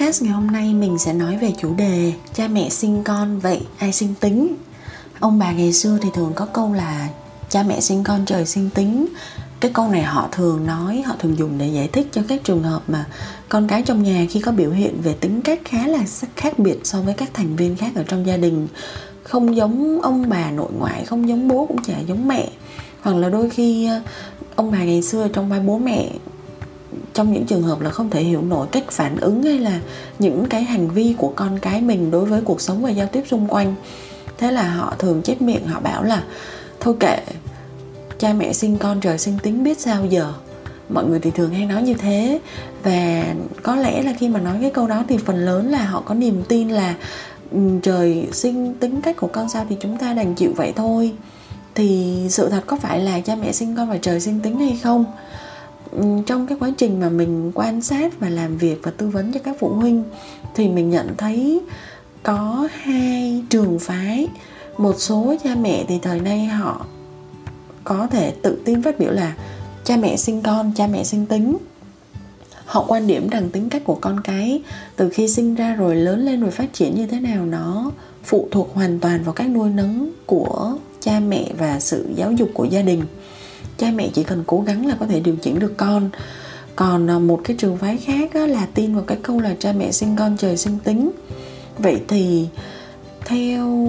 Podcast ngày hôm nay mình sẽ nói về chủ đề cha mẹ sinh con vậy ai sinh tính. Ông bà ngày xưa thì thường có câu là cha mẹ sinh con trời sinh tính. Cái câu này họ thường nói, họ thường dùng để giải thích cho các trường hợp mà con cái trong nhà khi có biểu hiện về tính cách khá là khác biệt so với các thành viên khác ở trong gia đình. Không giống ông bà nội ngoại, không giống bố cũng chả giống mẹ. Hoặc là đôi khi ờ, ông bà ngày xưa trong vai bố mẹ trong những trường hợp là không thể hiểu nổi cách phản ứng hay là những cái hành vi của con cái mình đối với cuộc sống và giao tiếp xung quanh. Thế là họ thường chép miệng, họ bảo là, thôi kệ, cha mẹ sinh con trời sinh tính biết sao giờ. Mọi người thì thường hay nói như thế. Và có lẽ là khi mà nói cái câu đó thì phần lớn là họ có niềm tin là ừ, trời sinh tính cách của con sao thì chúng ta đành chịu vậy thôi. Thì sự thật có phải là cha mẹ sinh con và trời sinh tính hay không? Trong cái quá trình mà mình quan sát và làm việc và tư vấn cho các phụ huynh thì mình nhận thấy có hai trường phái. Một số cha mẹ thì thời nay họ có thể tự tin phát biểu là cha mẹ sinh con, cha mẹ sinh tính. Họ quan điểm rằng tính cách của con cái từ khi sinh ra rồi lớn lên rồi phát triển như thế nào nó phụ thuộc hoàn toàn vào cách nuôi nấng của cha mẹ và sự giáo dục của gia đình cha mẹ chỉ cần cố gắng là có thể điều chỉnh được con. Còn à, một cái trường phái khác là tin vào cái câu là cha mẹ sinh con trời sinh tính. Vậy thì theo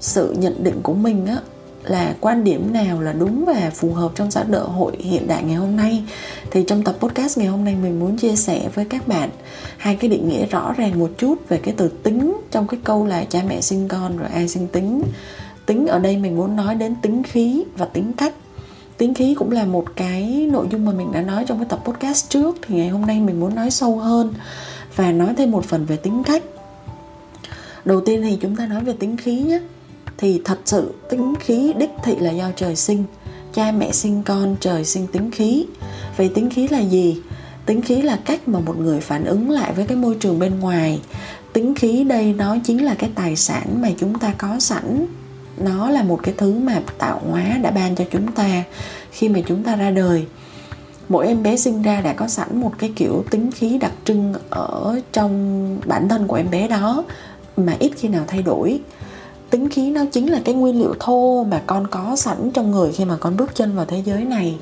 sự nhận định của mình á, là quan điểm nào là đúng và phù hợp trong xã hội hiện đại ngày hôm nay? Thì trong tập podcast ngày hôm nay mình muốn chia sẻ với các bạn hai cái định nghĩa rõ ràng một chút về cái từ tính trong cái câu là cha mẹ sinh con rồi ai sinh tính. Tính ở đây mình muốn nói đến tính khí và tính cách tính khí cũng là một cái nội dung mà mình đã nói trong cái tập podcast trước, thì ngày hôm nay mình muốn nói sâu hơn và nói thêm một phần về tính cách. Đầu tiên thì chúng ta nói về tính khí nhé. Thì thật sự tính khí đích thị là do trời sinh, cha mẹ sinh con, trời sinh tính khí. Vậy tính khí là gì? Tính khí là cách mà một người phản ứng lại với cái môi trường bên ngoài. Tính khí đây nó chính là cái tài sản mà chúng ta có sẵn nó là một cái thứ mà tạo hóa đã ban cho chúng ta khi mà chúng ta ra đời. Mỗi em bé sinh ra đã có sẵn một cái kiểu tính khí đặc trưng ở trong bản thân của em bé đó, mà ít khi nào thay đổi. Tính khí nó chính là cái nguyên liệu thô mà con có sẵn trong người khi mà con bước chân vào thế giới này.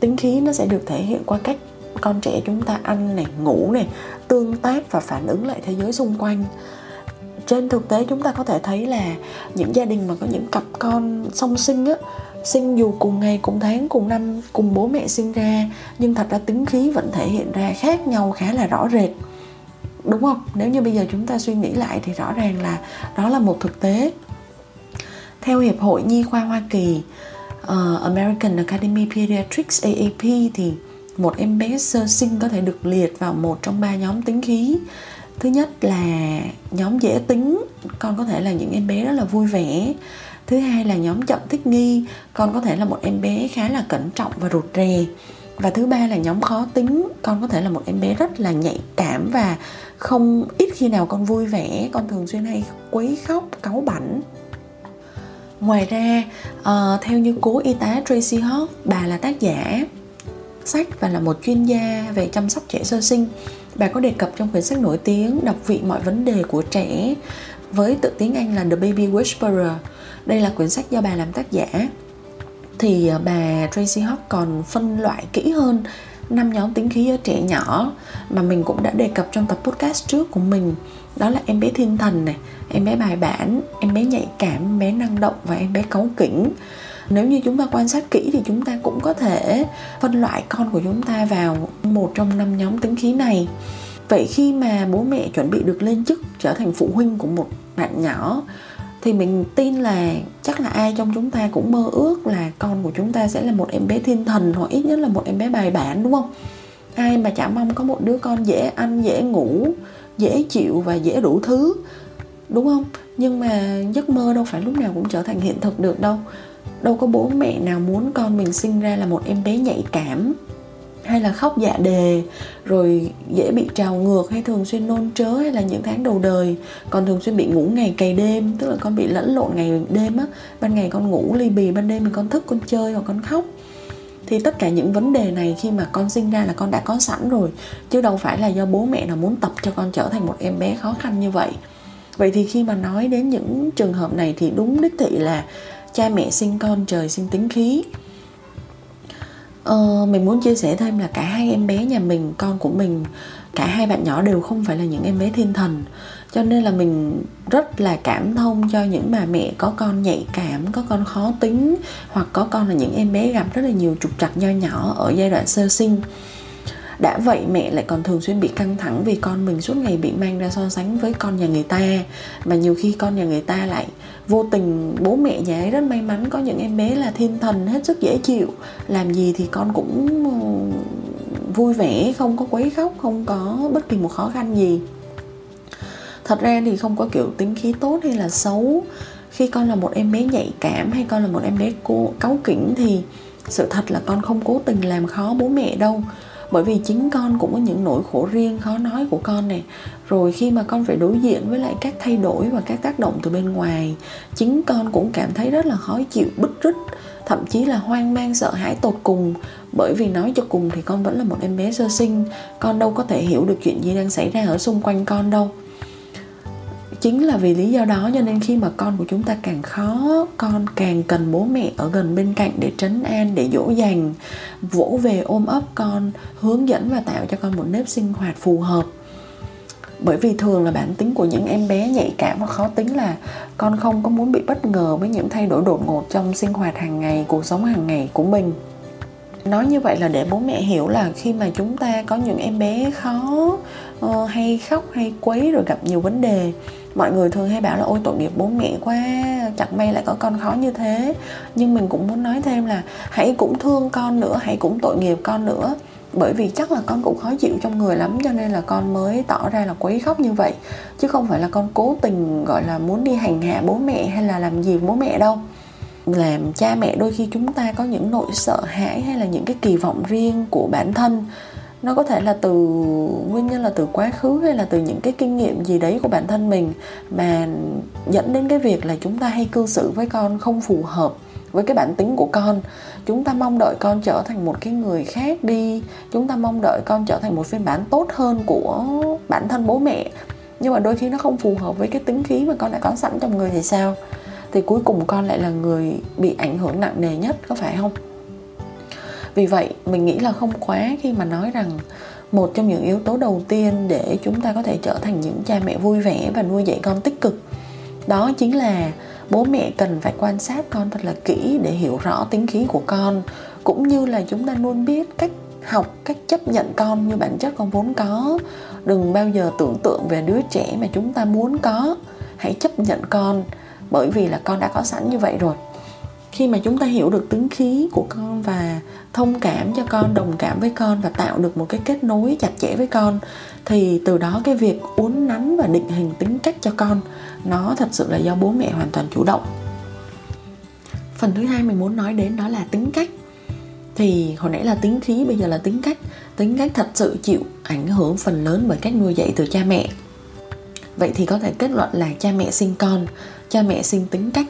Tính khí nó sẽ được thể hiện qua cách con trẻ chúng ta ăn này, ngủ này, tương tác và phản ứng lại thế giới xung quanh trên thực tế chúng ta có thể thấy là những gia đình mà có những cặp con song sinh á sinh dù cùng ngày cùng tháng cùng năm cùng bố mẹ sinh ra nhưng thật ra tính khí vẫn thể hiện ra khác nhau khá là rõ rệt. Đúng không? Nếu như bây giờ chúng ta suy nghĩ lại thì rõ ràng là đó là một thực tế. Theo hiệp hội nhi khoa hoa kỳ uh, American Academy Pediatrics AAP thì một em bé sơ sinh có thể được liệt vào một trong ba nhóm tính khí thứ nhất là nhóm dễ tính con có thể là những em bé rất là vui vẻ. Thứ hai là nhóm chậm thích nghi con có thể là một em bé khá là cẩn trọng và rụt rè. Và thứ ba là nhóm khó tính con có thể là một em bé rất là nhạy cảm và không ít khi nào con vui vẻ. Con thường xuyên hay quấy khóc cáu bảnh. Ngoài ra uh, theo như cố y tá Tracy Hawk bà là tác giả sách và là một chuyên gia về chăm sóc trẻ sơ sinh. Bà có đề cập trong quyển sách nổi tiếng đọc vị mọi vấn đề của trẻ với tự tiếng Anh là The Baby Whisperer. Đây là quyển sách do bà làm tác giả. Thì ờ, bà Tracy Hawk còn phân loại kỹ hơn năm nhóm tính khí ở trẻ nhỏ mà mình cũng đã đề cập trong tập podcast trước của mình. Đó là em bé thiên thần này, em bé bài bản, em bé nhạy cảm, em bé năng động và em bé cáu kỉnh nếu như chúng ta quan sát kỹ thì chúng ta cũng có thể phân loại con của chúng ta vào một trong năm nhóm tính khí này. Vậy khi mà bố mẹ chuẩn bị được lên chức trở thành phụ huynh của một bạn nhỏ, thì mình tin là chắc là ai trong chúng ta cũng mơ ước là con của chúng ta sẽ là một em bé thiên thần hoặc ít nhất là một em bé bài bản, đúng không? Ai mà chả mong có một đứa con dễ ăn, dễ ngủ, dễ chịu và dễ đủ thứ, đúng không? Nhưng mà giấc mơ đâu phải lúc nào cũng trở thành hiện thực được đâu đâu có bố mẹ nào muốn con mình sinh ra là một em bé nhạy cảm, hay là khóc dạ đề, rồi dễ bị trào ngược, hay thường xuyên nôn trớ, hay là những tháng đầu đời. Còn thường xuyên bị ngủ ngày cày đêm, tức là con bị lẫn lộn ngày đêm á. Ban ngày con ngủ ly bì, ban đêm thì con thức, con chơi hoặc con khóc. Thì tất cả những vấn đề này khi mà con sinh ra là con đã có sẵn rồi, chứ đâu phải là do bố mẹ nào muốn tập cho con trở thành một em bé khó khăn như vậy. Vậy thì khi mà nói đến những trường hợp này thì đúng đích thị là cha mẹ sinh con trời sinh tính khí. Ờ, mình muốn chia sẻ thêm là cả hai em bé nhà mình con của mình cả hai bạn nhỏ đều không phải là những em bé thiên thần. Cho nên là mình rất là cảm thông cho những bà mẹ có con nhạy cảm có con khó tính hoặc có con là những em bé gặp rất là nhiều trục trặc nho nhỏ ở giai đoạn sơ sinh đã vậy mẹ lại còn thường xuyên bị căng thẳng vì con mình suốt ngày bị mang ra so sánh với con nhà người ta. Mà nhiều khi con nhà người ta lại vô tình, bố mẹ nhà ấy rất may mắn có những em bé là thiên thần, hết sức dễ chịu. Làm gì thì con cũng ừ, vui vẻ, không có quấy khóc, không có bất kỳ một khó khăn gì. Thật ra thì không có kiểu tính khí tốt hay là xấu. Khi con là một em bé nhạy cảm hay con là một em bé cố cáu kỉnh thì sự thật là con không cố tình làm khó bố mẹ đâu bởi vì chính con cũng có những nỗi khổ riêng, khó nói của con này. Rồi khi mà con phải đối diện với lại các thay đổi và các tác động từ bên ngoài, chính con cũng cảm thấy rất là khó chịu, bứt rứt, thậm chí là hoang mang, sợ hãi tột cùng. Bởi vì nói cho cùng thì con vẫn là một em bé sơ sinh, con đâu có thể hiểu được chuyện gì đang xảy ra ở xung quanh con đâu chính là vì lý do đó cho nên khi mà con của chúng ta càng khó con càng cần bố mẹ ở gần bên cạnh để trấn an để dỗ dành vỗ về ôm ấp con hướng dẫn và tạo cho con một nếp sinh hoạt phù hợp. Bởi vì thường là bản tính của những em bé nhạy cảm và khó tính là con không có muốn bị bất ngờ với những thay đổi đột ngột trong sinh hoạt hàng ngày cuộc sống hàng ngày của mình. Nói như vậy là để bố mẹ hiểu là khi mà chúng ta có những em bé khó uh, hay khóc hay quấy rồi gặp nhiều vấn đề mọi người thường hay bảo là, ôi, tội nghiệp bố mẹ quá, chẳng may lại có con khó như thế. Nhưng mình cũng muốn nói thêm là, hãy cũng thương con nữa, hãy cũng tội nghiệp con nữa. Bởi vì chắc là con cũng khó chịu trong người lắm, cho nên là con mới tỏ ra là quấy khóc như vậy. Chứ không phải là con cố tình, gọi là, muốn đi hành hạ bố mẹ hay là làm gì bố mẹ đâu. Làm cha mẹ đôi khi chúng ta có những nỗi sợ hãi hay là những cái kỳ vọng riêng của bản thân nó có thể là từ nguyên nhân là từ quá khứ hay là từ những cái kinh nghiệm gì đấy của bản thân mình mà dẫn đến cái việc là chúng ta hay cư xử với con không phù hợp với cái bản tính của con. Chúng ta mong đợi con trở thành một cái người khác đi. Chúng ta mong đợi con trở thành một phiên bản tốt hơn của bản thân bố mẹ. Nhưng mà đôi khi nó không phù hợp với cái tính khí mà con đã có sẵn trong người thì sao? Thì cuối cùng con lại là người bị ảnh hưởng nặng nề nhất, có phải không? Vì vậy, mình nghĩ là không quá khi mà nói rằng một trong những yếu tố đầu tiên để chúng ta có thể trở thành những cha mẹ vui vẻ và nuôi dạy con tích cực, đó chính là bố mẹ cần phải quan sát con thật là kỹ để hiểu rõ tính khí của con, cũng như là chúng ta luôn biết cách học, cách chấp nhận con như bản chất con vốn có. Đừng bao giờ tưởng tượng về đứa trẻ mà chúng ta muốn có. Hãy chấp nhận con, bởi vì là con đã có sẵn như vậy rồi khi mà chúng ta hiểu được tính khí của con và thông cảm cho con, đồng cảm với con và tạo được một cái kết nối chặt chẽ với con, thì từ đó cái việc uốn nắn và định hình tính cách cho con, nó thật sự là do bố mẹ hoàn toàn chủ động. Phần thứ hai mình muốn nói đến đó là tính cách. Thì hồi nãy là tính khí, bây giờ là tính cách. Tính cách thật sự chịu ảnh hưởng phần lớn bởi cách nuôi dạy từ cha mẹ. Vậy thì có thể kết luận là cha mẹ sinh con, cha mẹ sinh tính cách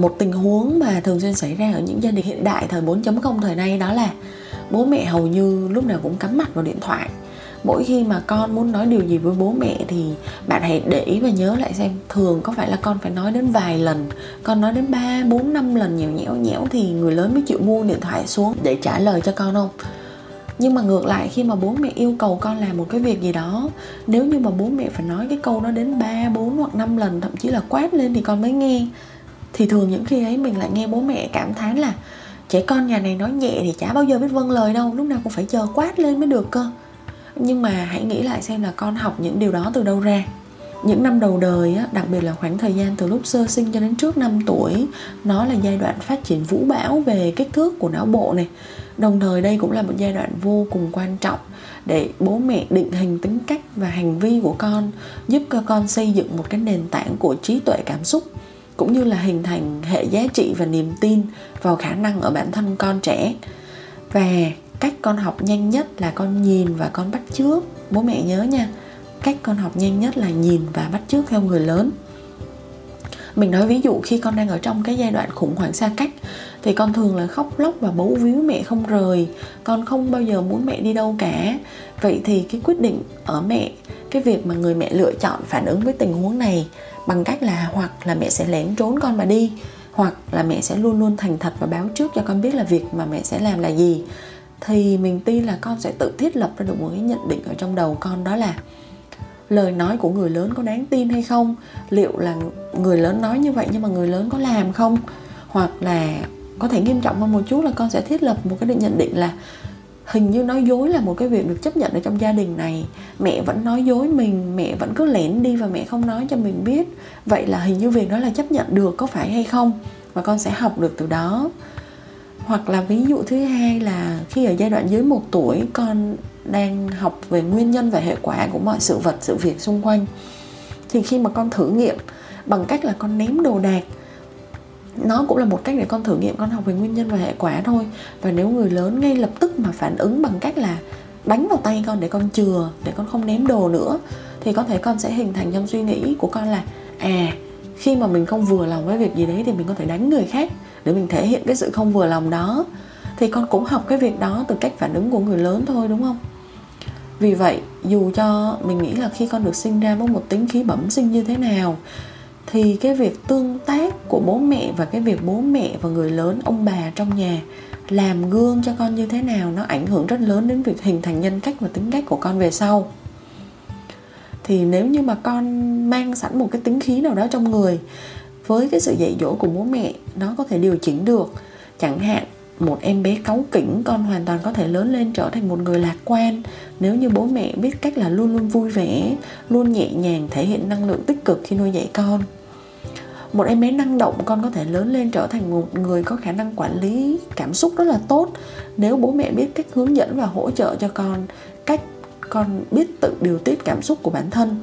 một tình huống mà thường xuyên xảy ra ở những gia đình hiện đại thời 4.0 thời nay đó là bố mẹ hầu như lúc nào cũng cắm mặt vào điện thoại. Mỗi khi mà con muốn nói điều gì với bố mẹ thì bạn hãy để ý và nhớ lại xem thường có phải là con phải nói đến vài lần con nói đến ba bốn năm lần nhiều nhẽo nhẽo thì người lớn mới chịu mua điện thoại xuống để trả lời cho con không? Nhưng mà ngược lại khi mà bố mẹ yêu cầu con làm một cái việc gì đó nếu như mà bố mẹ phải nói cái câu đó đến 3, 4 hoặc 5 lần thậm chí là quát lên thì con mới nghe thì thường những khi ấy mình lại nghe bố mẹ cảm thán là, trẻ con nhà này nói nhẹ thì chả bao giờ biết vâng lời đâu, lúc nào cũng phải chờ quát lên mới được cơ. Nhưng mà hãy nghĩ lại xem là con học những điều đó từ đâu ra. Những năm đầu đời đặc biệt là khoảng thời gian từ lúc sơ sinh cho đến trước 5 tuổi, nó là giai đoạn phát triển vũ bão về kích thước của não bộ này. Đồng thời đây cũng là một giai đoạn vô cùng quan trọng để bố mẹ định hình tính cách và hành vi của con, giúp cho con xây dựng một cái nền tảng của trí tuệ cảm xúc cũng như là hình thành hệ giá trị và niềm tin vào khả năng ở bản thân con trẻ. Và cách con học nhanh nhất là con nhìn và con bắt chước. Bố mẹ nhớ nha, cách con học nhanh nhất là nhìn và bắt chước theo người lớn. Mình nói ví dụ khi con đang ở trong cái giai đoạn khủng hoảng xa cách, thì con thường là khóc lóc và bấu víu mẹ không rời. Con không bao giờ muốn mẹ đi đâu cả. Vậy thì cái quyết định ở mẹ cái việc mà người mẹ lựa chọn phản ứng với tình huống này bằng cách là hoặc là mẹ sẽ lén trốn con mà đi, hoặc là mẹ sẽ luôn luôn thành thật và báo trước cho con biết là việc mà mẹ sẽ làm là gì. Thì mình tin là con sẽ tự thiết lập ra được một cái nhận định ở trong đầu con đó là lời nói của người lớn có đáng tin hay không? Liệu là người lớn nói như vậy nhưng mà người lớn có làm không? Hoặc là có thể nghiêm trọng hơn một chút là con sẽ thiết lập một cái định nhận định là hình như nói dối là một cái việc được chấp nhận ở trong gia đình này. Mẹ vẫn nói dối mình, mẹ vẫn cứ lén đi và mẹ không nói cho mình biết. Vậy là hình như việc đó là chấp nhận được có phải hay không? Và con sẽ học được từ đó. Hoặc là ví dụ thứ hai là khi ở giai đoạn dưới một tuổi, con đang học về nguyên nhân và hệ quả của mọi sự vật, sự việc xung quanh. Thì khi mà con thử nghiệm bằng cách là con ném đồ đạc nó cũng là một cách để con thử nghiệm, con học về nguyên nhân và hệ quả thôi. Và nếu người lớn ngay lập tức mà phản ứng bằng cách là đánh vào tay con để con chừa, để con không ném đồ nữa, thì có thể con sẽ hình thành trong suy nghĩ của con là à khi mà mình không vừa lòng với việc gì đấy thì mình có thể đánh người khác để mình thể hiện cái sự không vừa lòng đó. Thì con cũng học cái việc đó từ cách phản ứng của người lớn thôi, đúng không? Vì vậy, dù cho mình nghĩ là khi con được sinh ra với một tính khí bẩm sinh như thế nào thì cái việc tương tác của bố mẹ và cái việc bố mẹ và người lớn, ông bà trong nhà làm gương cho con như thế nào, nó ảnh hưởng rất lớn đến việc hình thành nhân cách và tính cách của con về sau. Thì nếu như mà con mang sẵn một cái tính khí nào đó trong người, với cái sự dạy dỗ của bố mẹ, nó có thể điều chỉnh được. Chẳng hạn một em bé cáu kỉnh, con hoàn toàn có thể lớn lên trở thành một người lạc quan. Nếu như bố mẹ biết cách là luôn luôn vui vẻ, luôn nhẹ nhàng, thể hiện năng lượng tích cực khi nuôi dạy con. Một em bé năng động, con có thể lớn lên trở thành một người có khả năng quản lý cảm xúc rất là tốt. Nếu bố mẹ biết cách hướng dẫn và hỗ trợ cho con, cách con biết tự điều tiết cảm xúc của bản thân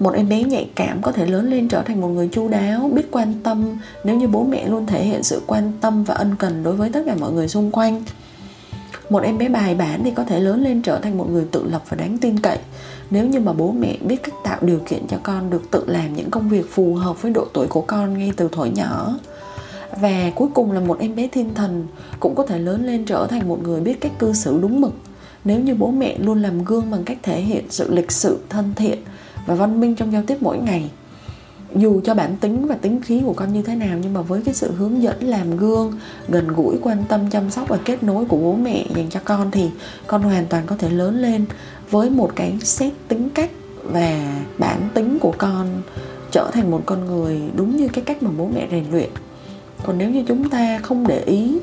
một em bé nhạy cảm có thể lớn lên trở thành một người chu đáo, biết quan tâm. Nếu như bố mẹ luôn thể hiện sự quan tâm và ân cần đối với tất cả mọi người xung quanh. Một em bé bài bản thì có thể lớn lên trở thành một người tự lập và đáng tin cậy. Nếu như mà bố mẹ biết cách tạo điều kiện cho con được tự làm những công việc phù hợp với độ tuổi của con ngay từ thuở nhỏ. Và cuối cùng là một em bé thiên thần cũng có thể lớn lên trở thành một người biết cách cư xử đúng mực. Nếu như bố mẹ luôn làm gương bằng cách thể hiện sự lịch sự, thân thiện và văn minh trong giao tiếp mỗi ngày. Dù cho bản tính và tính khí của con như thế nào, nhưng mà với cái sự hướng dẫn, làm gương, gần gũi, quan tâm, chăm sóc và kết nối của bố mẹ dành cho con thì con hoàn toàn có thể lớn lên với một cái xét tính cách và bản tính của con trở thành một con người đúng như cái cách mà bố mẹ rèn luyện. Còn nếu như chúng ta không để ý,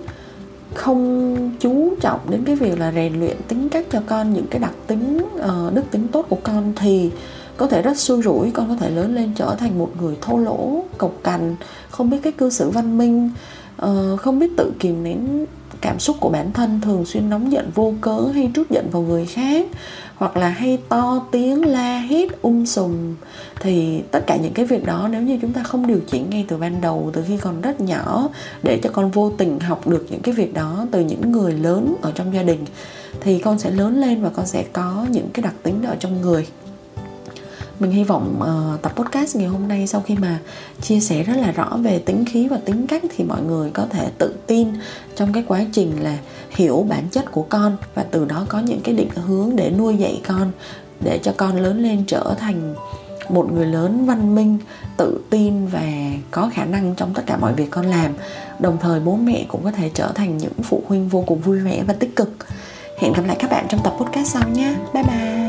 không chú trọng đến cái việc là rèn luyện tính cách cho con, những cái đặc tính ờ, đức tính tốt của con thì có thể rất xui rủi, con có thể lớn lên trở thành một người thô lỗ, cộc cằn, không biết cách cư xử văn minh ờ, không biết tự kìm nén cảm xúc của bản thân, thường xuyên nóng giận, vô cớ hay trút giận vào người khác, hoặc là hay to tiếng la hét um sùm. Thì tất cả những cái việc đó nếu như chúng ta không điều chỉnh ngay từ ban đầu, từ khi còn rất nhỏ, để cho con vô tình học được những cái việc đó từ những người lớn ở trong gia đình, thì con sẽ lớn lên và con sẽ có những cái đặc tính đó ở trong người mình hy vọng uh, tập podcast ngày hôm nay sau khi mà chia sẻ rất là rõ về tính khí và tính cách thì mọi người có thể tự tin trong cái quá trình là hiểu bản chất của con và từ đó có những cái định hướng để nuôi dạy con để cho con lớn lên trở thành một người lớn văn minh tự tin và có khả năng trong tất cả mọi việc con làm. Đồng thời bố mẹ cũng có thể trở thành những phụ huynh vô cùng vui vẻ và tích cực. Hẹn gặp lại các bạn trong tập podcast sau nhé. Bye bye.